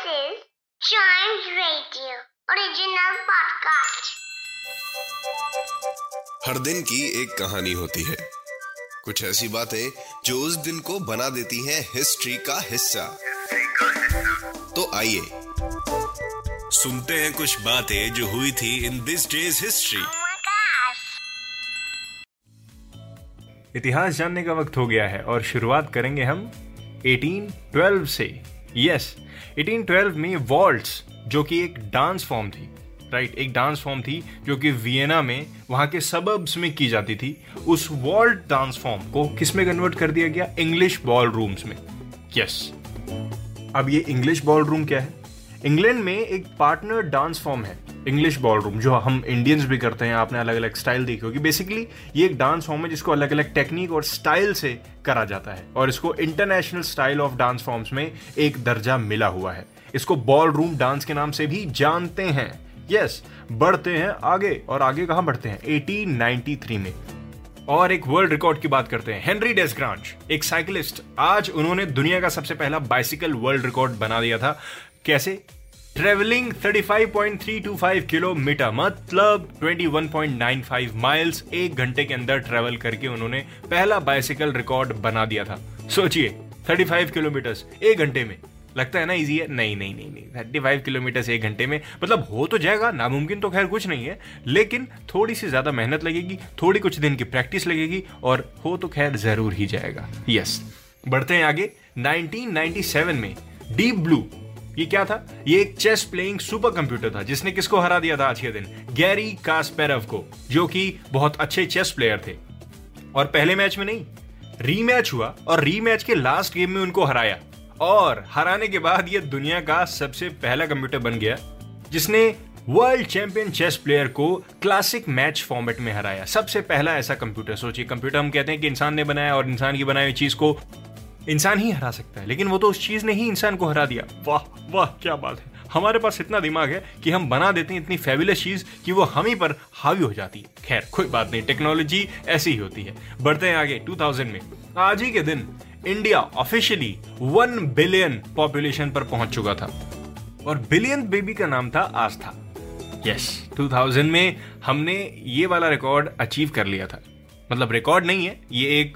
This is Chimes Radio original podcast. हर दिन की एक कहानी होती है कुछ ऐसी बातें जो उस दिन को बना देती हैं हिस्ट्री का हिस्सा तो आइए सुनते हैं कुछ बातें जो हुई थी इन दिस डेज़ हिस्ट्री. इतिहास जानने का वक्त हो गया है और शुरुआत करेंगे हम 1812 से यस 1812 में वॉल्ट्स जो कि एक डांस फॉर्म थी राइट एक डांस फॉर्म थी, जो कि वियना में, वहाँ के सबब्स में की जाती थी। उस वॉल्ट डांस फॉर्म को किसमें कन्वर्ट कर दिया गया? इंग्लिश बॉल रूम्स में। Yes yes. अब ये इंग्लिश बॉल रूम क्या है? इंग्लैंड में एक पार्टनर डांस फॉर्म है इंग्लिश बॉल रूम जो हम इंडियंस भी करते हैं आपने अलग अलग स्टाइल देखी होगी। बेसिकली ये एक डांस फॉर्म है जिसको अलग अलग टेक्निक और स्टाइल से करा जाता है। और इसको international style of dance forms में एक दर्जा मिला हुआ है। इसको बॉल रूम डांस के नाम से भी जानते हैं। यस yes, बढ़ते हैं आगे। और आगे कहाँ बढ़ते हैं? 1893 में। और एक वर्ल्ड रिकॉर्ड की बात करते हैं। हेनरी डेस्ग्रांच एक साइकिलिस्ट आज उन्होंने दुनिया का सबसे पहला बाइसिकल वर्ल्ड रिकॉर्ड बना दिया था। कैसे? ट्रेवलिंग 35.325 किलोमीटर मतलब 21.95 माइल्स एक घंटे के अंदर ट्रेवल करके उन्होंने पहला बाइसिकल रिकॉर्ड बना दिया था। सोचिए 35 किलोमीटर एक घंटे में। लगता है ना इजी है? नहीं नहीं नहीं नहीं थर्टी फाइव किलोमीटर एक घंटे में मतलब हो तो जाएगा, नामुमकिन तो खैर कुछ नहीं है, लेकिन थोड़ी सी ज़्यादा मेहनत लगेगी, थोड़ी कुछ दिन की प्रैक्टिस लगेगी और हो तो खैर ज़रूर ही जाएगा। यस बढ़ते हैं आगे। 1997 में डीप ब्लू ये क्या था? ये एक चेस प्लेइंग सुपर कंप्यूटर था, जिसने किसको हरा दिया था आज के दिन? गैरी कास्पेरव को, जो कि बहुत अच्छे चेस प्लेयर थे। और पहले मैच में नहीं रीमैच हुआ और रीमैच के लास्ट गेम में उनको हराया। और हराने के बाद ये दुनिया का सबसे पहला कंप्यूटर बन गया, जिसने वर्ल्ड चैंपियन चेस प्लेयर को क्लासिक मैच फॉर्मेट में हराया। सबसे पहला ऐसा कंप्यूटर सोचिए कंप्यूटर हम कहते हैं कि इंसान ने बनाया और इंसान की बनाई हुई चीज़ को इंसान ही हरा सकता है, लेकिन वो तो उस चीज़ ने ही इंसान को हरा दिया। वाह वाह, क्या बात है। हमारे पास इतना दिमाग है कि हम बना देते हैं इतनी फेबुलस चीज़ कि वो हम ही पर हावी हो जाती है। खैर, कोई बात नहीं टेक्नोलॉजी ऐसी ही होती है। बढ़ते हैं आगे 2000 में। आज ही के दिन India officially one billion population पर पहुँच चुका था। और बिलियन बेबी का नाम था आस्था यस 2000 में हमने ये वाला रिकॉर्ड अचीव कर लिया था। मतलब रिकॉर्ड नहीं है, ये एक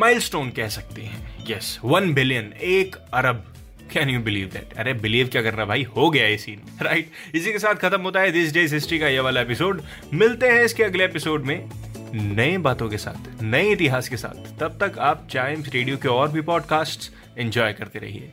माइलस्टोन कह सकते हैं। यस वन बिलियन एक अरब। कैन यू बिलीव दैट अरे बिलीव क्या करना भाई? हो गया ये सीन राइट इसी के साथ खत्म होता है दिस डेज़ हिस्ट्री का ये वाला एपिसोड मिलते हैं इसके अगले एपिसोड में नए बातों के साथ, नए इतिहास के साथ। तब तक आप चाइम्स रेडियो के और भी पॉडकास्ट एंजॉय करते रहिए।